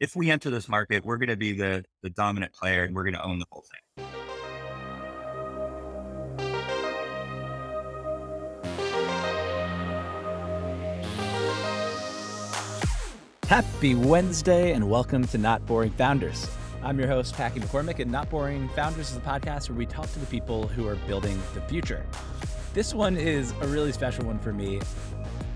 if we enter this market, we're going to be the, the dominant player and we're going to own the whole thing. Happy Wednesday and welcome to Not Boring Founders. I'm your host, Packy McCormick, and Not Boring Founders is a podcast where we talk to the people who are building the future. This one is a really special one for me.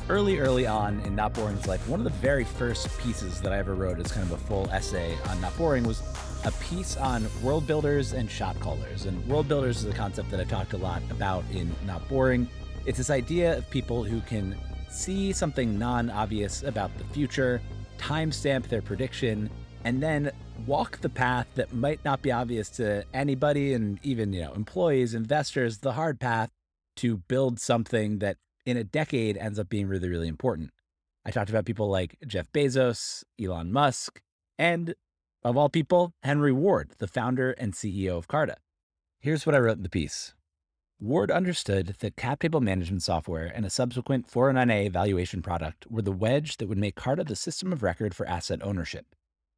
Early, early on in Not Boring's life, one of the very first pieces that I ever wrote as kind of a full essay on Not Boring was a piece on world builders and shot callers. And world builders is a concept that I've talked a lot about in Not Boring. It's this idea of people who can see something non obvious about the future timestamp their prediction, and then walk the path that might not be obvious to anybody and even, you know, employees, investors, the hard path to build something that in a decade ends up being really, really important. I talked about people like Jeff Bezos, Elon Musk, and of all people, Henry Ward, the founder and CEO of Carta. Here's what I wrote in the piece. Ward understood that cap table management software and a subsequent 409A valuation product were the wedge that would make Carta the system of record for asset ownership.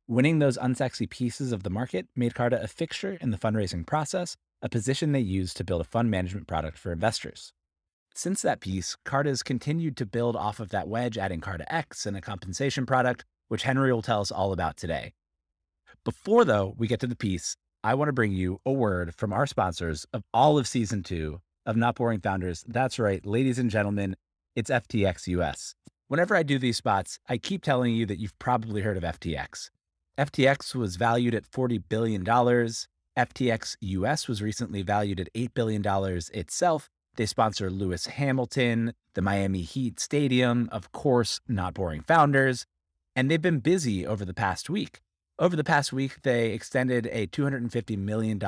Winning those unsexy pieces of the market made Carta a fixture in the fundraising process, a position they used to build a fund management product for investors. Since that piece, Carta has continued to build off of that wedge, adding Carta X and a compensation product, which Henry will tell us all about today. Before, though, we get to the piece, I want to bring you a word from our sponsors of all of season two of Not Boring Founders. That's right, ladies and gentlemen, it's FTX US. Whenever I do these spots, I keep telling you that you've probably heard of FTX. FTX was valued at $40 billion. FTX US was recently valued at $8 billion itself. They sponsor Lewis Hamilton, the Miami Heat Stadium, of course, Not Boring Founders. And they've been busy over the past week. Over the past week, they extended a $250 million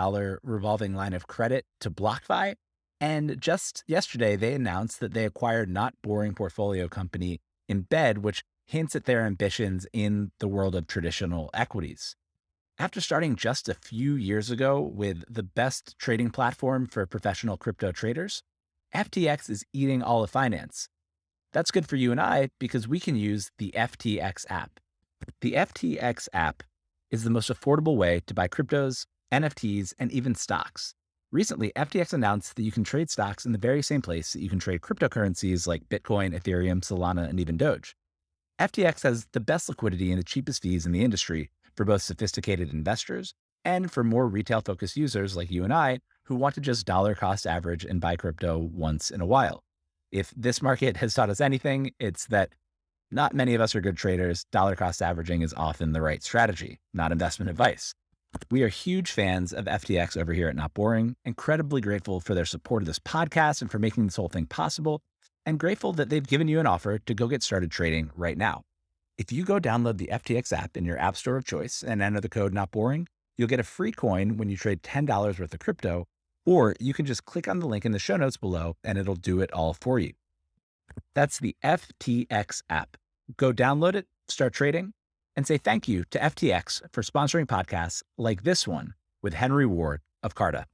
revolving line of credit to BlockFi. And just yesterday, they announced that they acquired not boring portfolio company Embed, which hints at their ambitions in the world of traditional equities. After starting just a few years ago with the best trading platform for professional crypto traders, FTX is eating all of finance. That's good for you and I because we can use the FTX app. The FTX app is the most affordable way to buy cryptos, NFTs, and even stocks. Recently, FTX announced that you can trade stocks in the very same place that you can trade cryptocurrencies like Bitcoin, Ethereum, Solana, and even Doge. FTX has the best liquidity and the cheapest fees in the industry for both sophisticated investors and for more retail focused users like you and I who want to just dollar cost average and buy crypto once in a while. If this market has taught us anything, it's that not many of us are good traders. Dollar cost averaging is often the right strategy, not investment advice. We are huge fans of FTX over here at Not Boring, incredibly grateful for their support of this podcast and for making this whole thing possible, and grateful that they've given you an offer to go get started trading right now. If you go download the FTX app in your app store of choice and enter the code Not Boring, you'll get a free coin when you trade $10 worth of crypto, or you can just click on the link in the show notes below and it'll do it all for you. That's the FTX app. Go download it, start trading, and say thank you to FTX for sponsoring podcasts like this one with Henry Ward of Carta.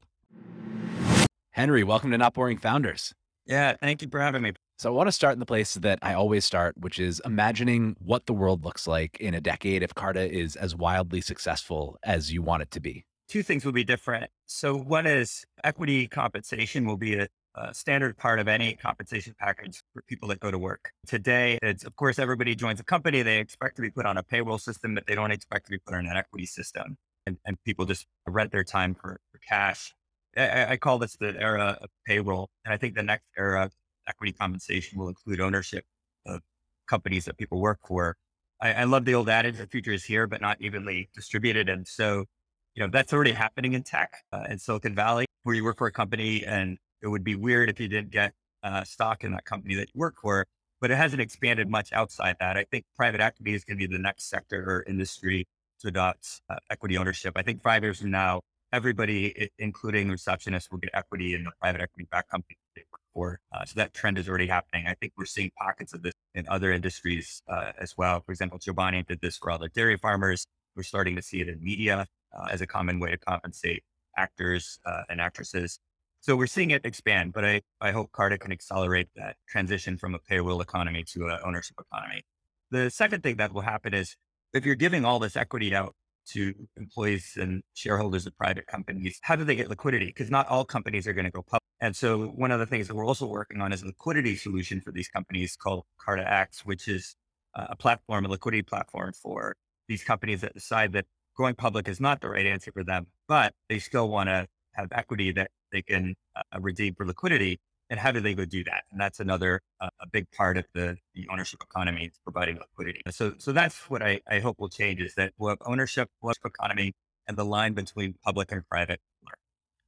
Henry, welcome to Not Boring Founders. Yeah, thank you for having me. So, I want to start in the place that I always start, which is imagining what the world looks like in a decade if Carta is as wildly successful as you want it to be. Two things will be different. So, one is equity compensation will be a a standard part of any compensation package for people that go to work. Today, it's of course, everybody joins a company, they expect to be put on a payroll system, but they don't expect to be put on an equity system. And, and people just rent their time for, for cash. I, I, call this the era of payroll. And I think the next era of equity compensation will include ownership of companies that people work for. I, I love the old adage, the future is here, but not evenly distributed. And so, you know, that's already happening in tech uh, in Silicon Valley, where you work for a company and it would be weird if you didn't get uh, stock in that company that you work for, but it hasn't expanded much outside that. I think private equity is going to be the next sector or industry to adopt uh, equity ownership. I think five years from now, everybody, including receptionists, will get equity in the private equity backed company they work for. Uh, so that trend is already happening. I think we're seeing pockets of this in other industries uh, as well. For example, Chobani did this for other dairy farmers. We're starting to see it in media uh, as a common way to compensate actors uh, and actresses. So we're seeing it expand, but I, I hope Carta can accelerate that transition from a payroll economy to an ownership economy. The second thing that will happen is if you're giving all this equity out to employees and shareholders of private companies, how do they get liquidity? Because not all companies are going to go public. And so one of the things that we're also working on is a liquidity solution for these companies called Carta X, which is a platform, a liquidity platform for these companies that decide that going public is not the right answer for them, but they still want to have equity that they can uh, redeem for liquidity. And how do they go do that? And that's another uh, a big part of the, the ownership economy is providing liquidity. So so that's what I, I hope will change is that we'll have ownership, ownership economy, and the line between public and private.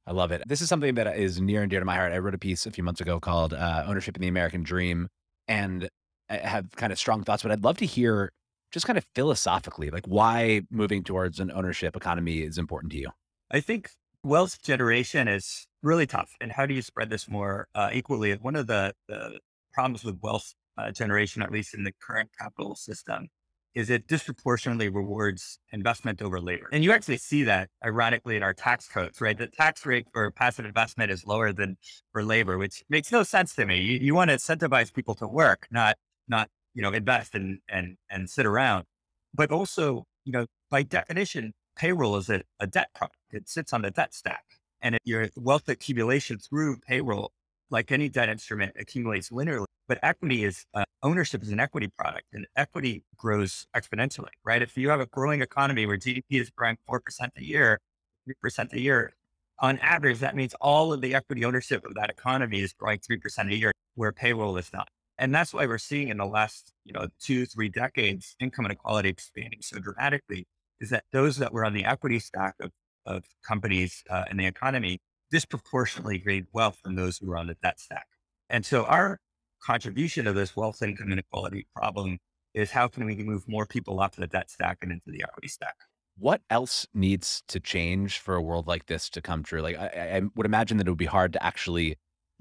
I love it. This is something that is near and dear to my heart. I wrote a piece a few months ago called uh, "Ownership in the American Dream," and I have kind of strong thoughts. But I'd love to hear just kind of philosophically, like why moving towards an ownership economy is important to you. I think wealth generation is really tough. And how do you spread this more uh, equally? One of the, the problems with wealth uh, generation, at least in the current capital system, is it disproportionately rewards investment over labor. And you actually see that ironically in our tax codes, right? The tax rate for passive investment is lower than for labor, which makes no sense to me. You, you want to incentivize people to work, not, not, you know, invest and, and, and sit around. But also, you know, by definition, payroll is a, a debt product. It sits on the debt stack. And your wealth accumulation through payroll, like any debt instrument, accumulates linearly. But equity is uh, ownership is an equity product, and equity grows exponentially, right? If you have a growing economy where GDP is growing four percent a year, three percent a year, on average, that means all of the equity ownership of that economy is growing three percent a year, where payroll is not. And that's why we're seeing in the last, you know, two, three decades, income inequality expanding so dramatically is that those that were on the equity stack of, of companies uh, in the economy disproportionately gained wealth from those who were on the debt stack. And so our contribution to this wealth income inequality problem is how can we move more people off the debt stack and into the equity stack? What else needs to change for a world like this to come true? Like, I, I would imagine that it would be hard to actually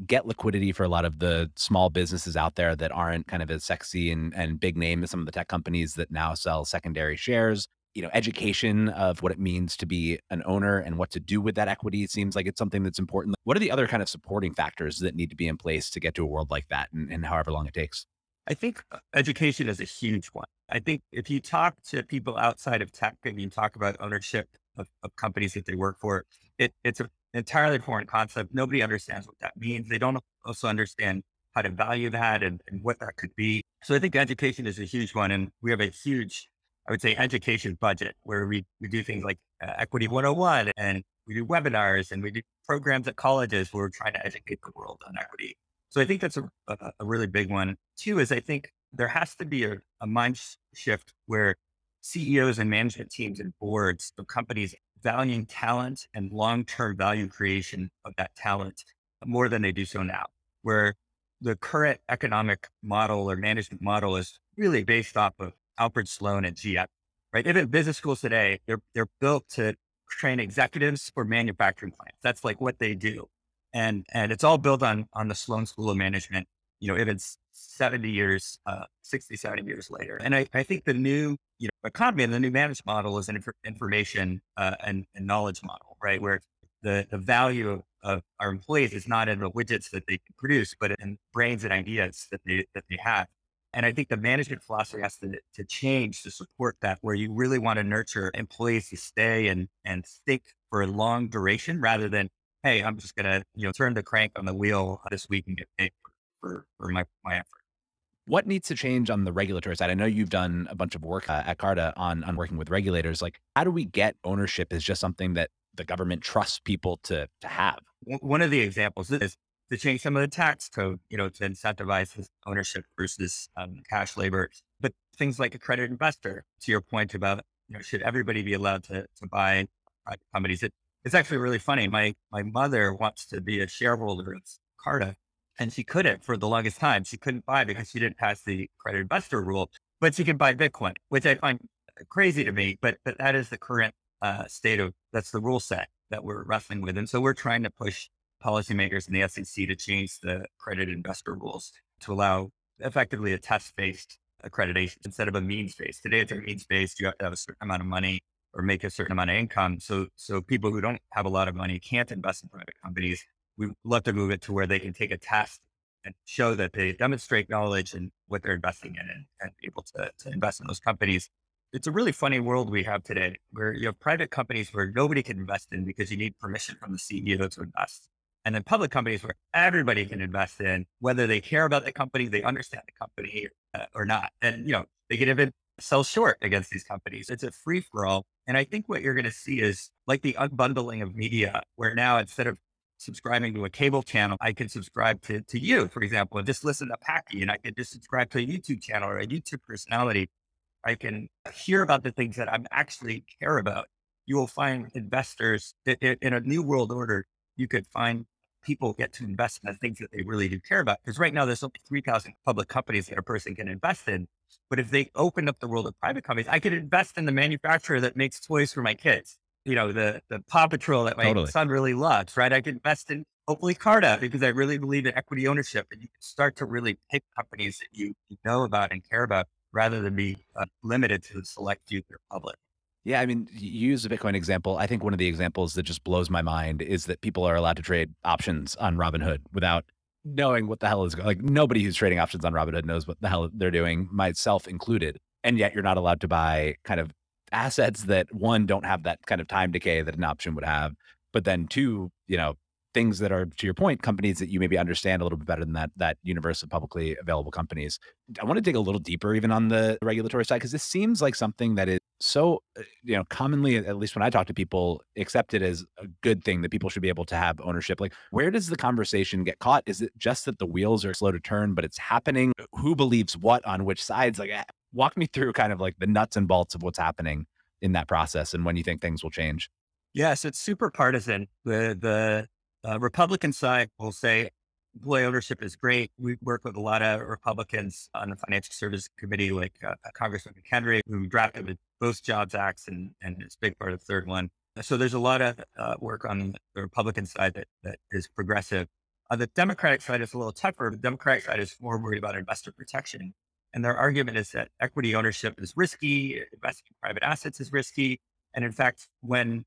get liquidity for a lot of the small businesses out there that aren't kind of as sexy and, and big name as some of the tech companies that now sell secondary shares. You know education of what it means to be an owner and what to do with that equity seems like it's something that's important. What are the other kind of supporting factors that need to be in place to get to a world like that and, and however long it takes? I think uh, education is a huge one. I think if you talk to people outside of tech and you talk about ownership of, of companies that they work for it, it's an entirely foreign concept nobody understands what that means they don't also understand how to value that and, and what that could be so i think education is a huge one and we have a huge I would say education budget where we, we do things like uh, Equity 101 and we do webinars and we do programs at colleges where we're trying to educate the world on equity. So I think that's a, a, a really big one. Two is I think there has to be a, a mind shift where CEOs and management teams and boards of companies valuing talent and long-term value creation of that talent more than they do so now, where the current economic model or management model is really based off of Alfred Sloan at GM, right? Even business schools today, they're, they're built to train executives for manufacturing plants. That's like what they do. And, and it's all built on, on the Sloan School of Management, you know, it's 70 years, uh, 60, 70 years later. And I, I think the new, you know, economy and the new management model is an inf- information uh, and, and knowledge model, right? Where the, the value of, of our employees is not in the widgets that they produce, but in brains and ideas that they, that they have. And I think the management philosophy has to, to change to support that, where you really want to nurture employees to stay and, and think for a long duration rather than, hey, I'm just going to, you know, turn the crank on the wheel this week and get paid for, for, my, my effort. What needs to change on the regulatory side? I know you've done a bunch of work uh, at Carta on, on working with regulators. Like, how do we get ownership is just something that the government trusts people to, to have? One of the examples is to change some of the tax code, you know, to incentivize ownership versus um, cash labor. But things like accredited investor, to your point about, you know, should everybody be allowed to, to buy companies? It, it's actually really funny. My, my mother wants to be a shareholder of Carta and she couldn't for the longest time. She couldn't buy because she didn't pass the credit investor rule, but she can buy Bitcoin, which I find crazy to me, but, but that is the current uh, state of, that's the rule set that we're wrestling with. And so we're trying to push policymakers in the SEC to change the credit investor rules to allow effectively a test based accreditation instead of a means based. Today it's a means based. You have to have a certain amount of money or make a certain amount of income. So, so people who don't have a lot of money can't invest in private companies. We love to move it to where they can take a test and show that they demonstrate knowledge and what they're investing in and, and able to, to invest in those companies. it's a really funny world we have today where you have private companies where nobody can invest in because you need permission from the CEO to invest. And then public companies where everybody can invest in, whether they care about the company, they understand the company uh, or not. And, you know, they can even sell short against these companies. It's a free for all. And I think what you're going to see is like the unbundling of media, where now instead of subscribing to a cable channel, I can subscribe to, to you, for example, and just listen to Packy and I can just subscribe to a YouTube channel or a YouTube personality. I can hear about the things that I'm actually care about. You will find investors in a new world order. You could find people get to invest in the things that they really do care about. Because right now there's only 3,000 public companies that a person can invest in. But if they open up the world of private companies, I could invest in the manufacturer that makes toys for my kids. You know, the the Paw Patrol that my totally. son really loves, right? I could invest in hopefully Carta because I really believe in equity ownership, and you can start to really pick companies that you, you know about and care about, rather than be uh, limited to the select few that are public. Yeah, I mean, you use the Bitcoin example. I think one of the examples that just blows my mind is that people are allowed to trade options on Robinhood without knowing what the hell is going. Like nobody who's trading options on Robinhood knows what the hell they're doing, myself included. And yet, you're not allowed to buy kind of assets that one don't have that kind of time decay that an option would have, but then two, you know, things that are to your point companies that you maybe understand a little bit better than that that universe of publicly available companies. I want to dig a little deeper even on the regulatory side because this seems like something that is so uh, you know commonly at least when i talk to people accepted as a good thing that people should be able to have ownership. Like where does the conversation get caught? Is it just that the wheels are slow to turn but it's happening? Who believes what on which sides? Like eh, walk me through kind of like the nuts and bolts of what's happening in that process and when you think things will change Yes, it's super partisan. The the uh, Republican side will say employee ownership is great. We work with a lot of Republicans on the Financial Services Committee, like uh, Congressman McHenry, who drafted both Jobs Acts and, and is a big part of the third one. So there's a lot of uh, work on the Republican side that, that is progressive. The Democratic side, it's a little tougher. The Democratic side is more worried about investor protection. And their argument is that equity ownership is risky, investing in private assets is risky. And in fact, when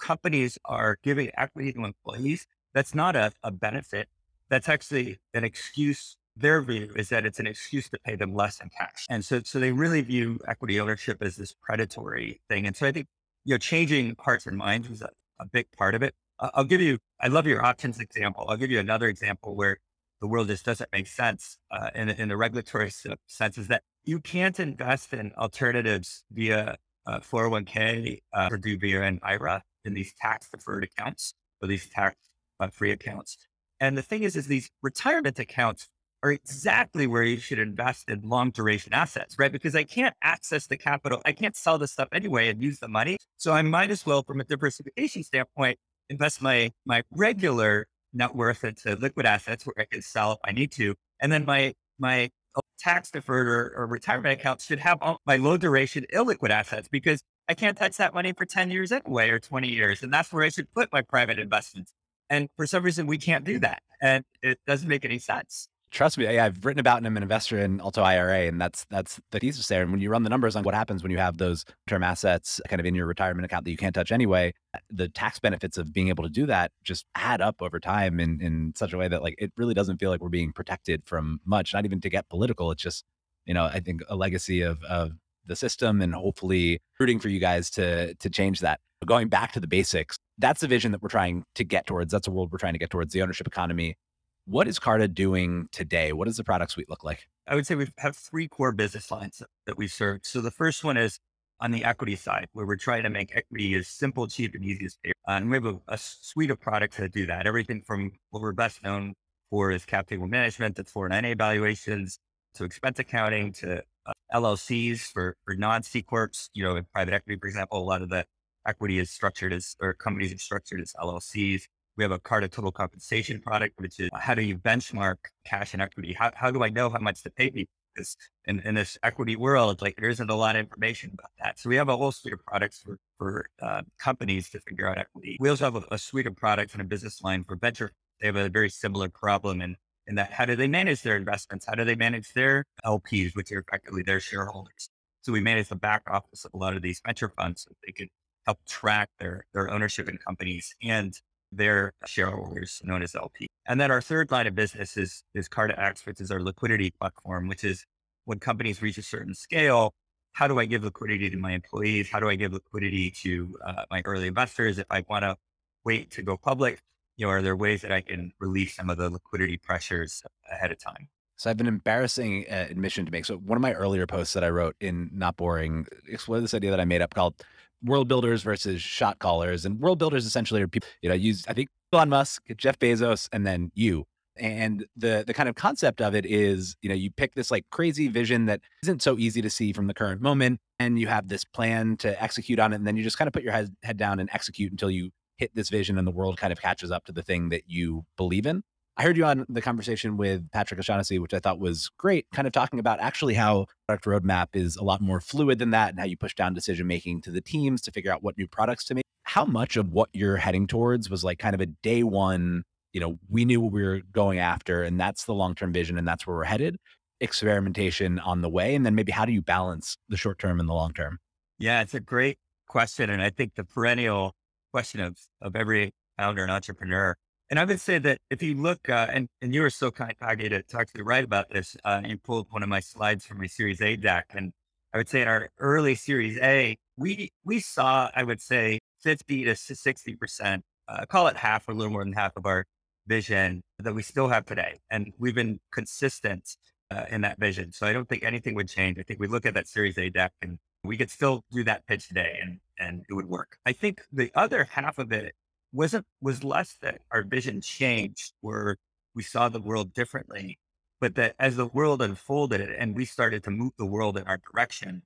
companies are giving equity to employees, that's not a, a benefit. That's actually an excuse. Their view is that it's an excuse to pay them less in cash. And so, so they really view equity ownership as this predatory thing. And so I think, you know, changing hearts and minds was a, a big part of it. I'll give you, I love your options example. I'll give you another example where the world just doesn't make sense uh, in, in the regulatory sense is that you can't invest in alternatives via uh, 401k uh, or do via an IRA in these tax deferred accounts or these tax uh, free accounts. And the thing is, is these retirement accounts are exactly where you should invest in long duration assets, right? Because I can't access the capital. I can't sell this stuff anyway and use the money. So I might as well, from a diversification standpoint, invest my, my regular net worth into liquid assets where I can sell if I need to. And then my, my tax deferred or, or retirement account should have all my low duration illiquid assets because I can't touch that money for 10 years anyway or 20 years. And that's where I should put my private investments. And for some reason, we can't do that. And it doesn't make any sense. Trust me, I've written about and I'm an investor in Alto IRA, and that's that's the thesis there. And when you run the numbers on what happens when you have those term assets kind of in your retirement account that you can't touch anyway, the tax benefits of being able to do that just add up over time in in such a way that like it really doesn't feel like we're being protected from much. Not even to get political, it's just you know I think a legacy of of the system and hopefully rooting for you guys to to change that. But going back to the basics, that's the vision that we're trying to get towards. That's a world we're trying to get towards, the ownership economy. What is Carta doing today? What does the product suite look like? I would say we have three core business lines that we serve. So the first one is on the equity side, where we're trying to make equity as simple, cheap, and easy as possible. Uh, and we have a, a, suite of products that do that. Everything from what we're best known for is cap table management to 409A valuations to expense accounting to uh, LLCs for, for non C corps. You know, in private equity, for example, a lot of the equity is structured as, or companies are structured as LLCs. We have a Carta total compensation product, which is how do you benchmark cash and equity? How, how do I know how much to pay people? Because in, in this equity world, like there isn't a lot of information about that. So we have a whole suite of products for, for uh, companies to figure out equity. We also have a, a suite of products and a business line for venture. They have a very similar problem in in that how do they manage their investments? How do they manage their LPs, which are effectively their shareholders? So we manage the back office of a lot of these venture funds so they can help track their, their ownership in companies and their shareholders known as LP. And then our third line of business is, is Carta X, which is our liquidity platform, which is when companies reach a certain scale, how do I give liquidity to my employees? How do I give liquidity to uh, my early investors? If I want to wait to go public, you know, are there ways that I can relieve some of the liquidity pressures ahead of time? So I have an embarrassing uh, admission to make. So one of my earlier posts that I wrote in Not Boring explored this idea that I made up called world builders versus shot callers. And world builders essentially are people, you know, use, I think Elon Musk, Jeff Bezos, and then you. And the the kind of concept of it is, you know, you pick this like crazy vision that isn't so easy to see from the current moment, and you have this plan to execute on it, and then you just kind of put your head, head down and execute until you hit this vision and the world kind of catches up to the thing that you believe in. I heard you on the conversation with Patrick O'Shaughnessy, which I thought was great, kind of talking about actually how product roadmap is a lot more fluid than that and how you push down decision making to the teams to figure out what new products to make. How much of what you're heading towards was like kind of a day one, you know, we knew what we were going after and that's the long term vision and that's where we're headed, experimentation on the way. And then maybe how do you balance the short term and the long term? Yeah, it's a great question. And I think the perennial question of, of every founder and entrepreneur and I would say that if you look, uh, and, and you were so kind, Packy, to talk to me right about this, uh, you pulled one of my slides from my Series A deck. And I would say in our early Series A, we we saw, I would say, 50 to 60%, uh, call it half or a little more than half of our vision that we still have today. And we've been consistent uh, in that vision. So I don't think anything would change. I think we look at that Series A deck and we could still do that pitch today and, and it would work. I think the other half of it wasn't was less that our vision changed where we saw the world differently, but that as the world unfolded and we started to move the world in our direction,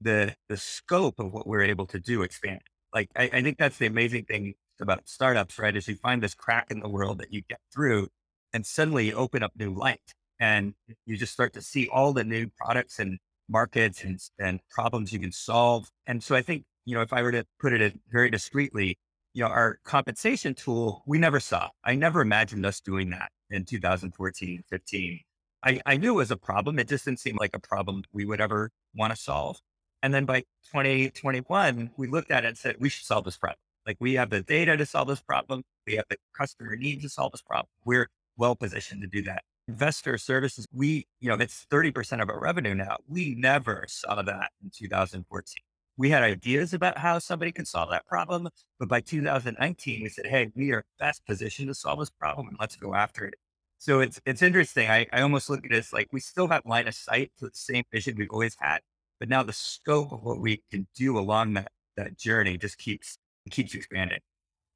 the the scope of what we're able to do expanded. Like I, I think that's the amazing thing about startups, right? Is you find this crack in the world that you get through and suddenly you open up new light and you just start to see all the new products and markets and, and problems you can solve. And so I think, you know, if I were to put it very discreetly, you know, our compensation tool, we never saw. I never imagined us doing that in 2014, 15. I, I knew it was a problem. It just didn't seem like a problem we would ever want to solve. And then by 2021, we looked at it and said, we should solve this problem. Like we have the data to solve this problem. We have the customer need to solve this problem. We're well positioned to do that. Investor services, we, you know, it's 30% of our revenue now. We never saw that in 2014 we had ideas about how somebody could solve that problem. But by 2019, we said, hey, we are best positioned to solve this problem and let's go after it. So it's it's interesting. I, I almost look at this like we still have line of sight to the same vision we've always had, but now the scope of what we can do along that that journey just keeps keeps expanding.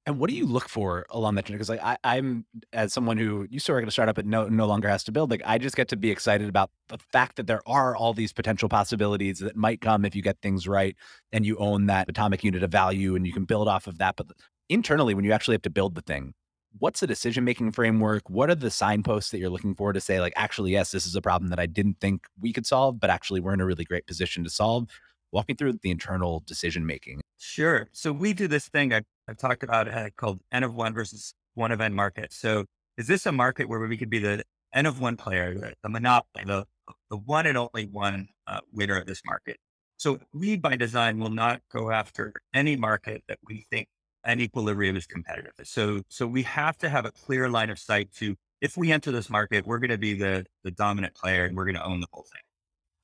And what do you look for along that journey? Because like I, I'm as someone who used to work at a startup but no no longer has to build, like I just get to be excited about the fact that there are all these potential possibilities that might come if you get things right and you own that atomic unit of value and you can build off of that. But internally, when you actually have to build the thing, what's the decision making framework? What are the signposts that you're looking for to say, like, actually, yes, this is a problem that I didn't think we could solve, but actually we're in a really great position to solve? Walk me through the internal decision making. Sure. So we do this thing I, I've talked about uh, called N of one versus one of N market. So is this a market where we could be the N of one player, the, the monopoly, the, the one and only one uh, winner of this market? So we by design will not go after any market that we think an equilibrium is competitive. So, so we have to have a clear line of sight to if we enter this market, we're going to be the, the dominant player and we're going to own the whole thing.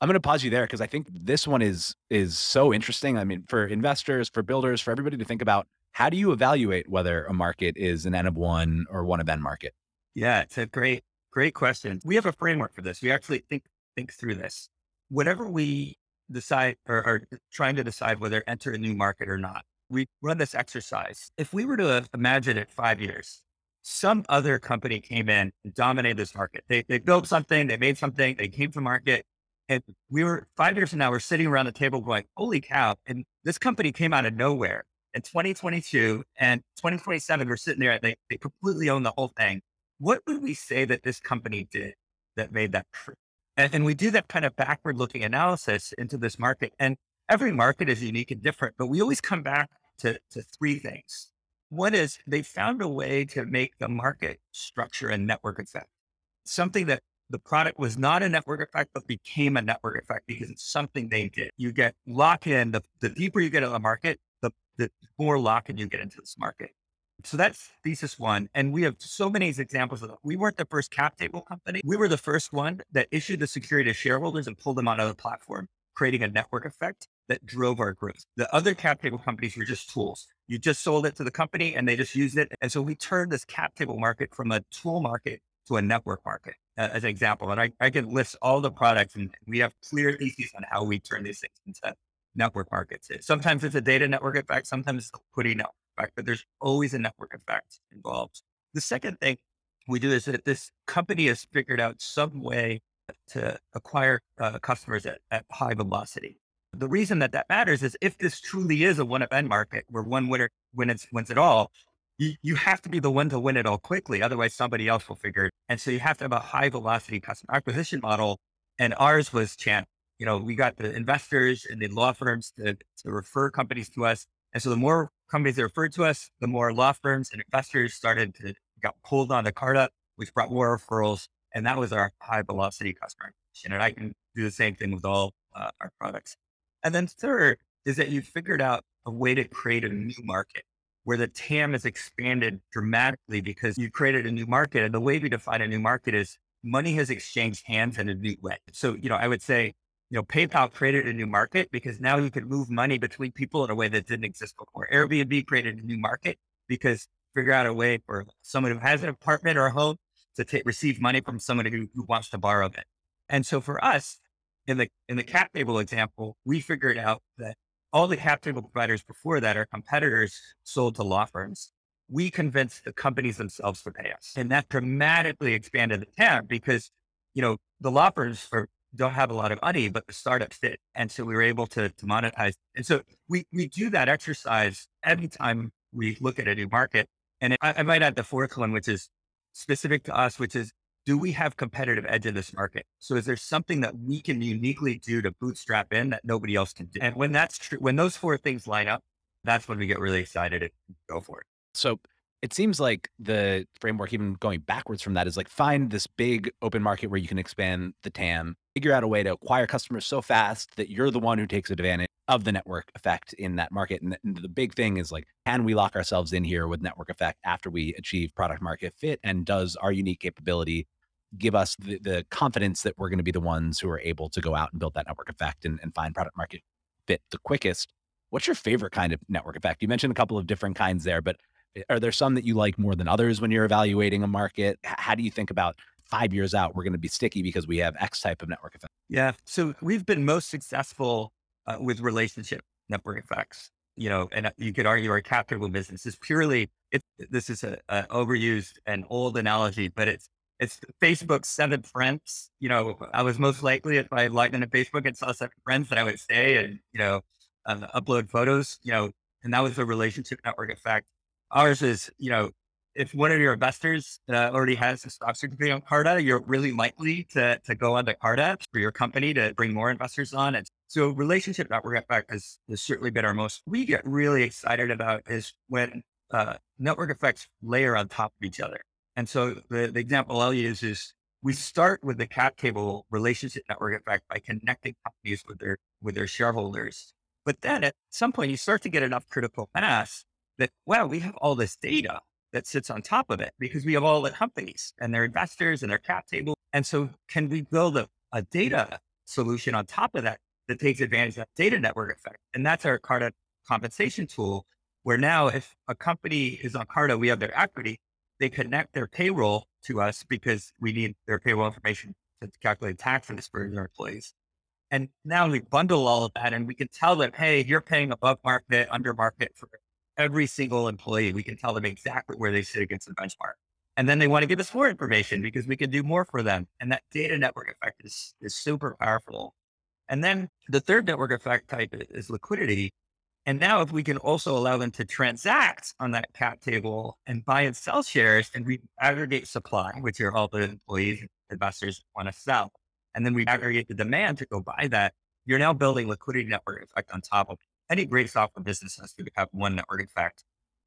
I'm going to pause you there because I think this one is is so interesting. I mean, for investors, for builders, for everybody to think about how do you evaluate whether a market is an N of one or one of N market? Yeah, it's a great great question. We have a framework for this. We actually think think through this. Whatever we decide or are trying to decide whether enter a new market or not, we run this exercise. If we were to imagine it five years, some other company came in and dominated this market. They, they built something, they made something, they came to market, and we were five years from now, we're sitting around the table going, holy cow. And this company came out of nowhere in 2022 and 2027, we're sitting there and they, they completely own the whole thing. What would we say that this company did that made that true? And, and we do that kind of backward looking analysis into this market. And every market is unique and different, but we always come back to, to three things. One is they found a way to make the market structure and network effect, something that the product was not a network effect, but became a network effect because it's something they did. You get lock in, the, the deeper you get in the market, the, the more lock in you get into this market. So that's thesis one. And we have so many examples of that. We weren't the first cap table company. We were the first one that issued the security to shareholders and pulled them onto the platform, creating a network effect that drove our growth. The other cap table companies were just tools. You just sold it to the company and they just used it. And so we turned this cap table market from a tool market to a network market uh, as an example. And I, I can list all the products and we have clear theses on how we turn these things into network markets. Sometimes it's a data network effect, sometimes it's a liquidity network effect, but there's always a network effect involved. The second thing we do is that this company has figured out some way to acquire uh, customers at, at high velocity. The reason that that matters is if this truly is a one of N market where one winner wins, wins it all, you, you have to be the one to win it all quickly. Otherwise, somebody else will figure it. And so you have to have a high velocity customer acquisition model. And ours was channel. You know, we got the investors and the law firms to, to refer companies to us. And so the more companies that referred to us, the more law firms and investors started to got pulled on the Carta, which brought more referrals. And that was our high velocity customer acquisition. And I can do the same thing with all uh, our products. And then third is that you figured out a way to create a new market where the TAM is expanded dramatically because you created a new market. And the way we define a new market is money has exchanged hands in a new way. So, you know, I would say, you know, PayPal created a new market because now you can move money between people in a way that didn't exist before. Airbnb created a new market because figure out a way for someone who has an apartment or a home to t- receive money from someone who, who wants to borrow it. And so for us, in the in the cap table example, we figured out that all the cap table providers before that, our competitors sold to law firms. We convinced the companies themselves to pay us. And that dramatically expanded the TAM because, you know, the law firms for, don't have a lot of money, but the startups did. And so we were able to, to monetize. And so we, we do that exercise every time we look at a new market. And I, I might add the fourth one, which is specific to us, which is do we have competitive edge in this market? So is there something that we can uniquely do to bootstrap in that nobody else can do? And when that's true, when those four things line up, that's when we get really excited and go for it. So it seems like the framework, even going backwards from that, is like find this big open market where you can expand the TAM, figure out a way to acquire customers so fast that you're the one who takes advantage of the network effect in that market. And the big thing is like, can we lock ourselves in here with network effect after we achieve product market fit? And does our unique capability give us the, the confidence that we're going to be the ones who are able to go out and build that network effect and, and find product market fit the quickest? What's your favorite kind of network effect? You mentioned a couple of different kinds there, but eh, are there some that you like more than others when you're evaluating a market? How do you think about five years out, we're going to be sticky because we have X type of network effect? Yeah. So we've been most successful uh, with relationship network effects. You know, and uh, you could argue our cap table business is purely it. This is a, a overused and old analogy, but it's it's Facebook's seven friends. You know, I was most likely if I logged into Facebook and saw seven friends that I would stay and you know um, upload photos. You know, and that was the relationship network effect. Ours is you know if one of your investors uh, already has a stock certificate on Carta, you're really likely to, to go on the Carta for your company to bring more investors on. And so relationship network effect has, has certainly been our most, we get really excited about is when uh, network effects layer on top of each other. And so the, the example I'll use is we start with the cap table relationship network effect by connecting companies with their, with their shareholders. But then at some point you start to get enough critical mass that, wow, we have all this data that sits on top of it because we have all the companies and their investors and their cap table. And so can we build a, a data solution on top of that that takes advantage of that data network effect? And that's our Carta compensation tool, where now if a company is on Carta, we have their equity, they connect their payroll to us because we need their payroll information to calculate taxes for their employees. And now we bundle all of that and we can tell them, hey, you're paying above market, under market for every single employee. We can tell them exactly where they sit against the benchmark. And then they want to give us more information because we can do more for them. And that data network effect is, is super powerful. And then the third network effect type is liquidity. And now if we can also allow them to transact on that cap table and buy and sell shares and we aggregate supply, which are all the employees investors want to sell. And then we aggregate the demand to go buy that. You're now building liquidity network effect on top of any great software business has to have one network effect.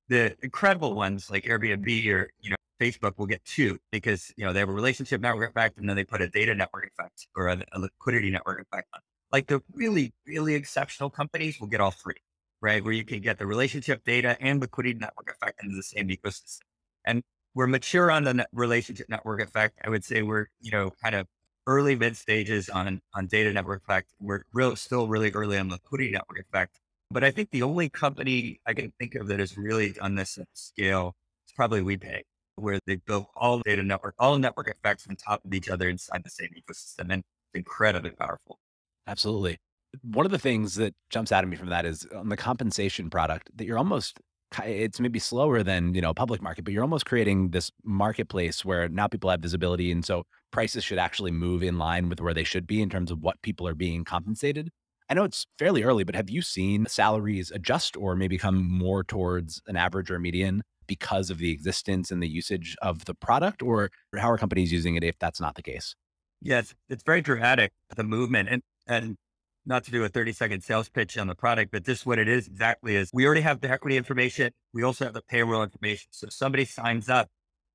The incredible ones like Airbnb or, you know, Facebook will get two because, you know, they have a relationship network effect and then they put a data network effect or a, a liquidity network effect on. Like the really, really exceptional companies will get all three, right? Where you can get the relationship data and liquidity network effect into the same ecosystem. And we're mature on the relationship network effect. I would say we're, you know, kind of early mid stages on on data network effect. We're real, still really early on liquidity network effect. But I think the only company I can think of that has really done this at scale is probably WePay, where they built all the data network, all network effects on top of each other inside the same ecosystem, and it's incredibly powerful. Absolutely. One of the things that jumps out at me from that is on the compensation product that you're almost it's maybe slower than you know public market but you're almost creating this marketplace where now people have visibility and so prices should actually move in line with where they should be in terms of what people are being compensated. I know it's fairly early but have you seen salaries adjust or maybe come more towards an average or median because of the existence and the usage of the product or how are companies using it if that's not the case? Yes it's, it's very dramatic the movement and and not to do a 30 second sales pitch on the product, but just what it is exactly is we already have the equity information. We also have the payroll information. So if somebody signs up,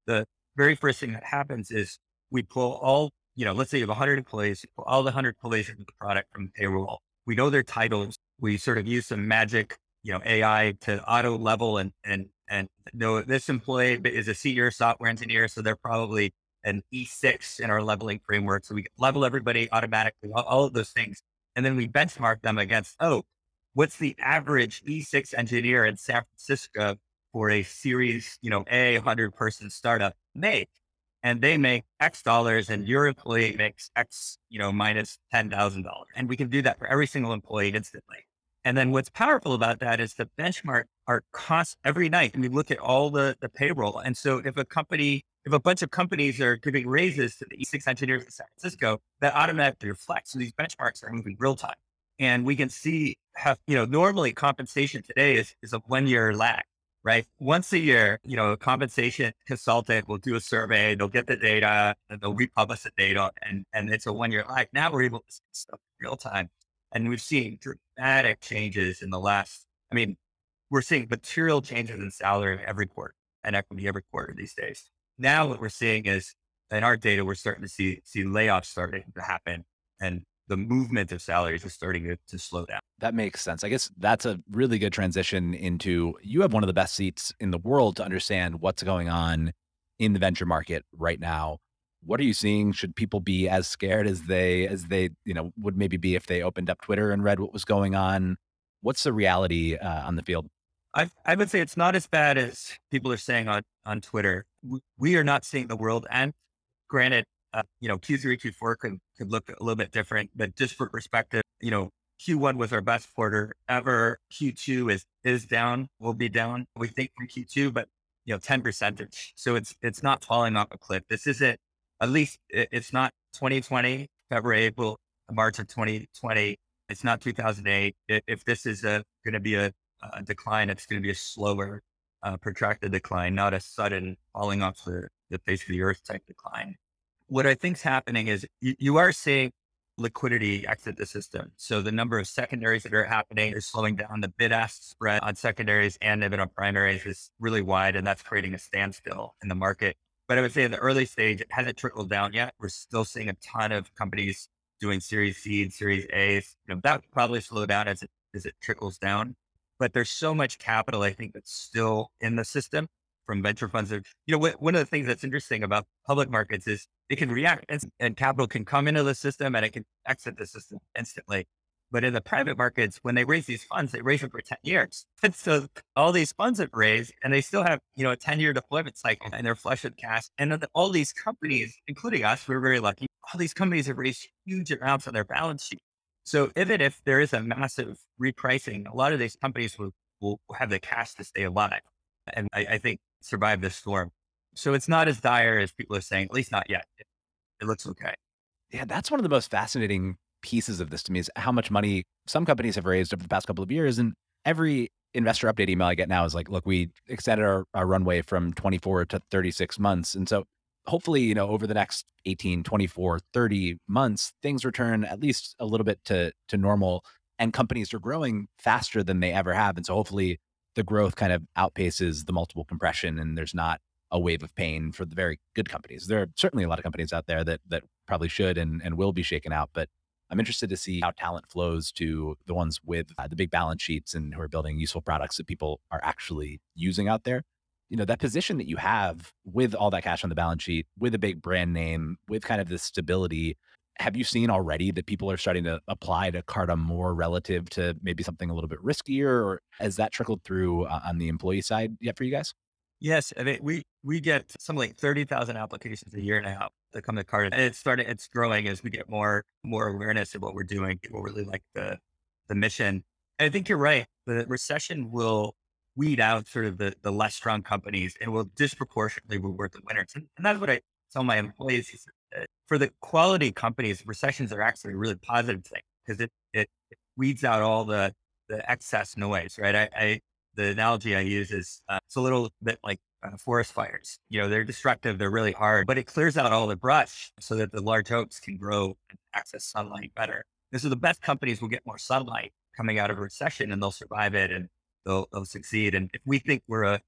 the very first thing that happens is we pull all, you know, let's say you have 100 employees, all the 100 employees into the product from payroll. We know their titles. We sort of use some magic, you know, AI to auto level and, and, and know this employee is a senior software engineer. So they're probably an E6 in our leveling framework. So we level everybody automatically, all, all of those things. And then we benchmark them against, oh, what's the average E6 engineer in San Francisco for a series, you know, A 100 person startup make? And they make X dollars and your employee makes X, you know, minus $10,000. And we can do that for every single employee instantly. And then what's powerful about that is the benchmark our costs every night. And we look at all the, the payroll. And so if a company if a bunch of companies are giving raises to the E6 engineers in San Francisco, that automatically reflects. So these benchmarks are moving real time. And we can see how, you know, normally compensation today is, is a one year lag, right? Once a year, you know, a compensation consultant will do a survey, they'll get the data, and they'll republish the data, and, and it's a one year lag. Now we're able to see stuff real time. And we've seen dramatic changes in the last, I mean, we're seeing material changes in salary every quarter and equity every quarter these days. Now what we're seeing is in our data, we're starting to see see layoffs starting to happen and the movement of salaries is starting to, to slow down. That makes sense. I guess that's a really good transition into you have one of the best seats in the world to understand what's going on in the venture market right now. What are you seeing? Should people be as scared as they as they you know would maybe be if they opened up Twitter and read what was going on? What's the reality uh, on the field? I, I would say it's not as bad as people are saying on, on Twitter. We, we are not seeing the world end. Granted, uh, you know, Q3, Q4 could, could look a little bit different, but just for perspective, you know, Q1 was our best quarter ever. Q2 is is down, will be down, we think from Q2, but you know, 10 percentage. So it's it's not falling off a cliff. This isn't at least it's not 2020, February, April, March of 2020. It's not 2008. If this is going to be a uh, decline, it's going to be a slower, uh, protracted decline, not a sudden falling off the, the face of the earth type decline. What I think is happening is you, you are seeing liquidity exit the system. So the number of secondaries that are happening is slowing down. The bid ask spread on secondaries and even on primaries is really wide, and that's creating a standstill in the market. But I would say in the early stage, it hasn't trickled down yet. We're still seeing a ton of companies doing Series C, and Series A's. You know, that probably slow down as it as it trickles down but there's so much capital, I think, that's still in the system from venture funds. That, you know, one of the things that's interesting about public markets is it can react and, and capital can come into the system and it can exit the system instantly. But in the private markets, when they raise these funds, they raise them for 10 years. And so all these funds have raised and they still have, you know, a 10 year deployment cycle and they're flush with cash. And all these companies, including us, we're very lucky. All these companies have raised huge amounts on their balance sheet. So even if there is a massive repricing, a lot of these companies will, will have the cash to stay alive and I, I think survive this storm. So it's not as dire as people are saying, at least not yet. It, it looks okay. Yeah, that's one of the most fascinating pieces of this to me is how much money some companies have raised over the past couple of years. And every investor update email I get now is like, look, we extended our, our runway from 24 to 36 months. And so hopefully, you know, over the next 18, 24, 30 months, things return at least a little bit to to normal and companies are growing faster than they ever have. And so hopefully the growth kind of outpaces the multiple compression and there's not a wave of pain for the very good companies. There are certainly a lot of companies out there that that probably should and, and will be shaken out, but I'm interested to see how talent flows to the ones with uh, the big balance sheets and who are building useful products that people are actually using out there you know that position that you have with all that cash on the balance sheet with a big brand name with kind of this stability have you seen already that people are starting to apply to Carta more relative to maybe something a little bit riskier, or has that trickled through uh, on the employee side yet for you guys? Yes, I mean, we we get something like thirty thousand applications a year now that come to Carta, and it's starting, it's growing as we get more more awareness of what we're doing. People really like the the mission. And I think you're right. The recession will weed out sort of the the less strong companies and will disproportionately reward the winners. And, and that's what I tell my employees for the quality companies, recessions are actually a really positive thing because it, it, it weeds out all the the excess noise, right? I, I the analogy I use is uh, it's a little bit like uh, forest fires. You know, they're destructive, they're really hard, but it clears out all the brush so that the large oaks can grow and access sunlight better. And so the best companies will get more sunlight coming out of a recession and they'll survive it and they'll, they'll succeed. And if we think we're a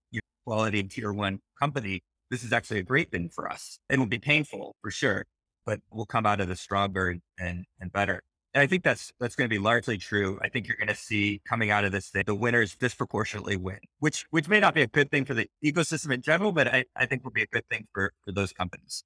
quality tier one company, this is actually a great thing for us. It will be painful for sure, but we'll come out of this stronger and, and better. And I think that's that's going to be largely true. I think you're going to see coming out of this thing, the winners disproportionately win, which which may not be a good thing for the ecosystem in general, but I, I think will be a good thing for for those companies.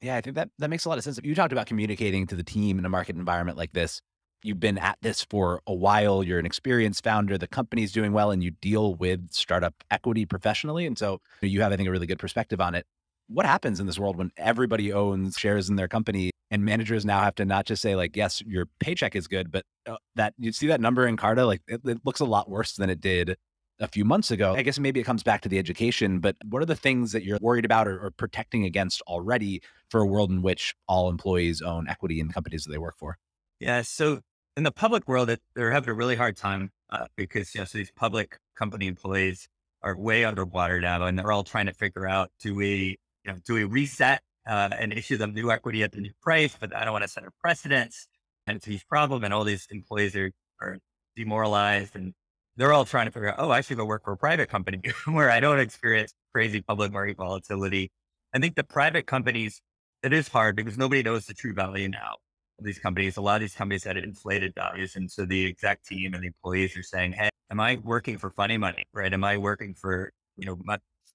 Yeah, I think that that makes a lot of sense. You talked about communicating to the team in a market environment like this. You've been at this for a while. You're an experienced founder. The company's doing well, and you deal with startup equity professionally. And so you have, I think, a really good perspective on it what happens in this world when everybody owns shares in their company and managers now have to not just say like yes your paycheck is good but uh, that you see that number in carta like it, it, looks a lot worse than it did a few months ago i guess maybe it comes back to the education but what are the things that you're worried about or, or protecting against already for a world in which all employees own equity in the companies that they work for yeah so in the public world it, they're having a really hard time uh, because so these public company employees are way underwater now and they're all trying to figure out do we you know, do we reset uh, and issue them new equity at the new price? But I don't want to set a precedence. And it's a huge problem. And all these employees are, are demoralized and they're all trying to figure out, oh, I should go work for a private company where I don't experience crazy public market volatility. I think the private companies, it is hard because nobody knows the true value now these companies. A lot of these companies had inflated values. And so the exec team and the employees are saying, hey, am I working for funny money? Right? Am I working for, you know,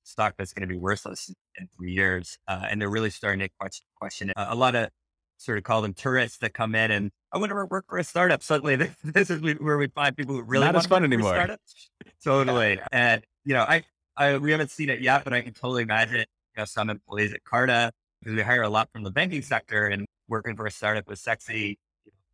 stock that's going to be worthless in three years. Uh, and they're really starting to question, question it. Uh, a lot of sort of call them tourists that come in and I want to work for a startup. Suddenly, this, this is where we find people who really not as fun anymore. Startups. Totally. And you know, I, I we haven't seen it yet, but I can totally imagine you know some employees at Carta because we hire a lot from the banking sector and working for a startup was sexy.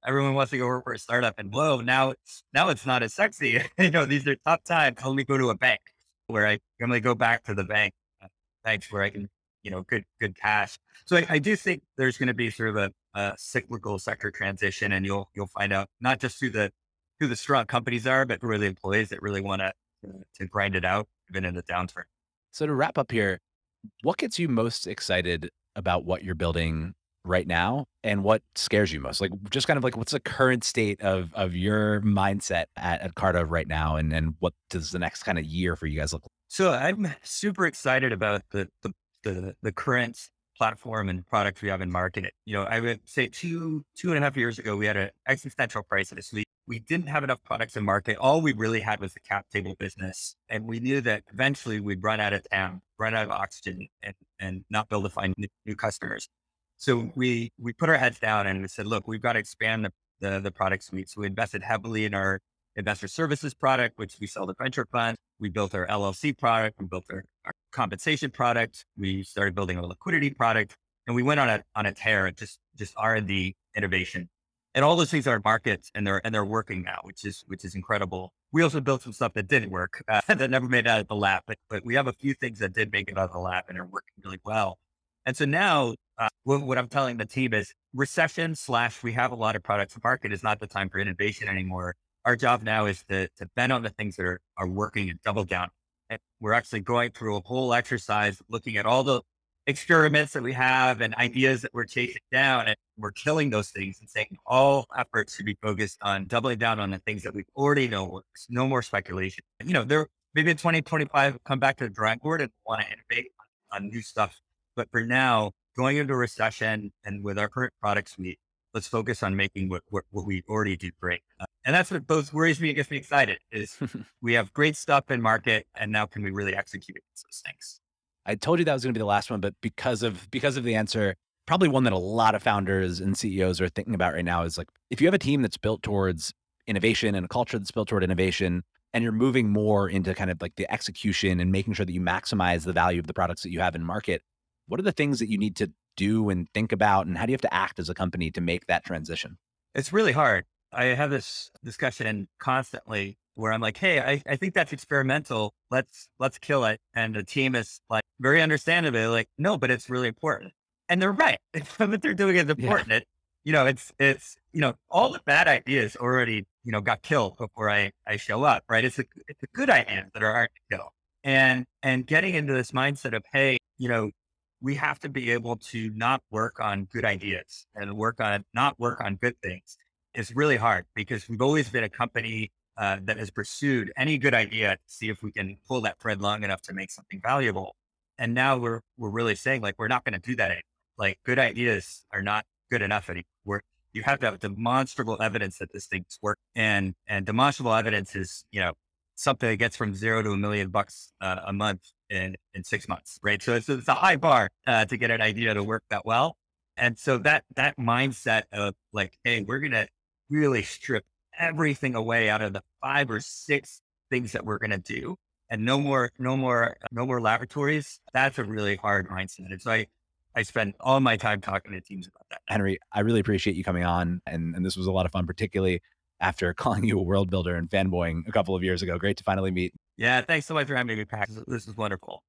Everyone wants to go work for a startup, and whoa, now it's now it's not as sexy. you know, these are tough times. Only go to a bank where I normally go back to the bank, uh, banks where I can, you know, good, good cash. So I, I do think there's going to be sort of a, a, cyclical sector transition and you'll, you'll find out not just who the, who the strong companies are, but are the employees that really want to, to grind it out even in the downturn. So to wrap up here, what gets you most excited about what you're building right now and what scares you most? Like just kind of like what's the current state of of your mindset at, at carta right now and and what does the next kind of year for you guys look like so i'm super excited about the the the, the current platform and products we have in market. You know i would say two two and a half years ago we had an existential crisis. We we didn't have enough products in market. All we really had was the cap table business and we knew that eventually we'd run out of town run out of oxygen and and not be able to find new, new customers so we we put our heads down and we said, look, we've got to expand the, the, the product suite. So we invested heavily in our investor services product, which we sell to venture funds. We built our LLC product. We built our, our compensation product. We started building a liquidity product, and we went on a on a tear, at just just R and D innovation. And all those things are markets, and they're and they're working now, which is which is incredible. We also built some stuff that didn't work, uh, that never made it out of the lab, but but we have a few things that did make it out of the lab and are working really well. And so now uh, what, what, I'm telling the team is recession slash we have a lot of products to market is not the time for innovation anymore. Our job now is to, to bet on the things that are, are working and double down. And we're actually going through a whole exercise looking at all the experiments that we have and ideas that we're chasing down and we're killing those things and saying all efforts should be focused on doubling down on the things that we already know works. No more speculation. You know, there maybe in 2025 come back to the drawing board and want to innovate on, on new stuff but for now, going into a recession and with our current product suite, let's focus on making what, what, what we already do great. Uh, and that's what both worries me and gets me excited is we have great stuff in market and now can we really execute against those things? I told you that was going to be the last one, but because of because of the answer, probably one that a lot of founders and CEOs are thinking about right now is like if you have a team that's built towards innovation and a culture that's built toward innovation and you're moving more into kind of like the execution and making sure that you maximize the value of the products that you have in market, what are the things that you need to do and think about and how do you have to act as a company to make that transition? It's really hard. I have this discussion constantly where I'm like, hey, I, I think that's experimental. Let's let's kill it. And the team is like very understandably like, no, but it's really important. And they're right. what they're doing is important. Yeah. It, you know, it's it's you know, all the bad ideas already, you know, got killed before I I show up, right? It's a it's a good ideas that are hard to kill. And and getting into this mindset of, hey, you know, we have to be able to not work on good ideas and work on not work on good things is really hard because we've always been a company uh, that has pursued any good idea to see if we can pull that thread long enough to make something valuable. And now we're we're really saying like we're not going to do that anymore. Like good ideas are not good enough anymore. We're, you have to have demonstrable evidence that this thing's work, and and demonstrable evidence is you know something that gets from zero to a million bucks uh, a month in in six months, right? So it's, it's a high bar uh, to get an idea to work that well. And so that that mindset of like, hey, we're gonna really strip everything away out of the five or six things that we're going to do and no more, no more, no more laboratories. That's a really hard mindset. And so I, I spend all my time talking to teams about that. Henry, I really appreciate you coming on. And, and this was a lot of fun, particularly after calling you a world builder and fanboying a couple of years ago. Great to finally meet. Yeah. Thanks so much for having me, Packy. This is wonderful.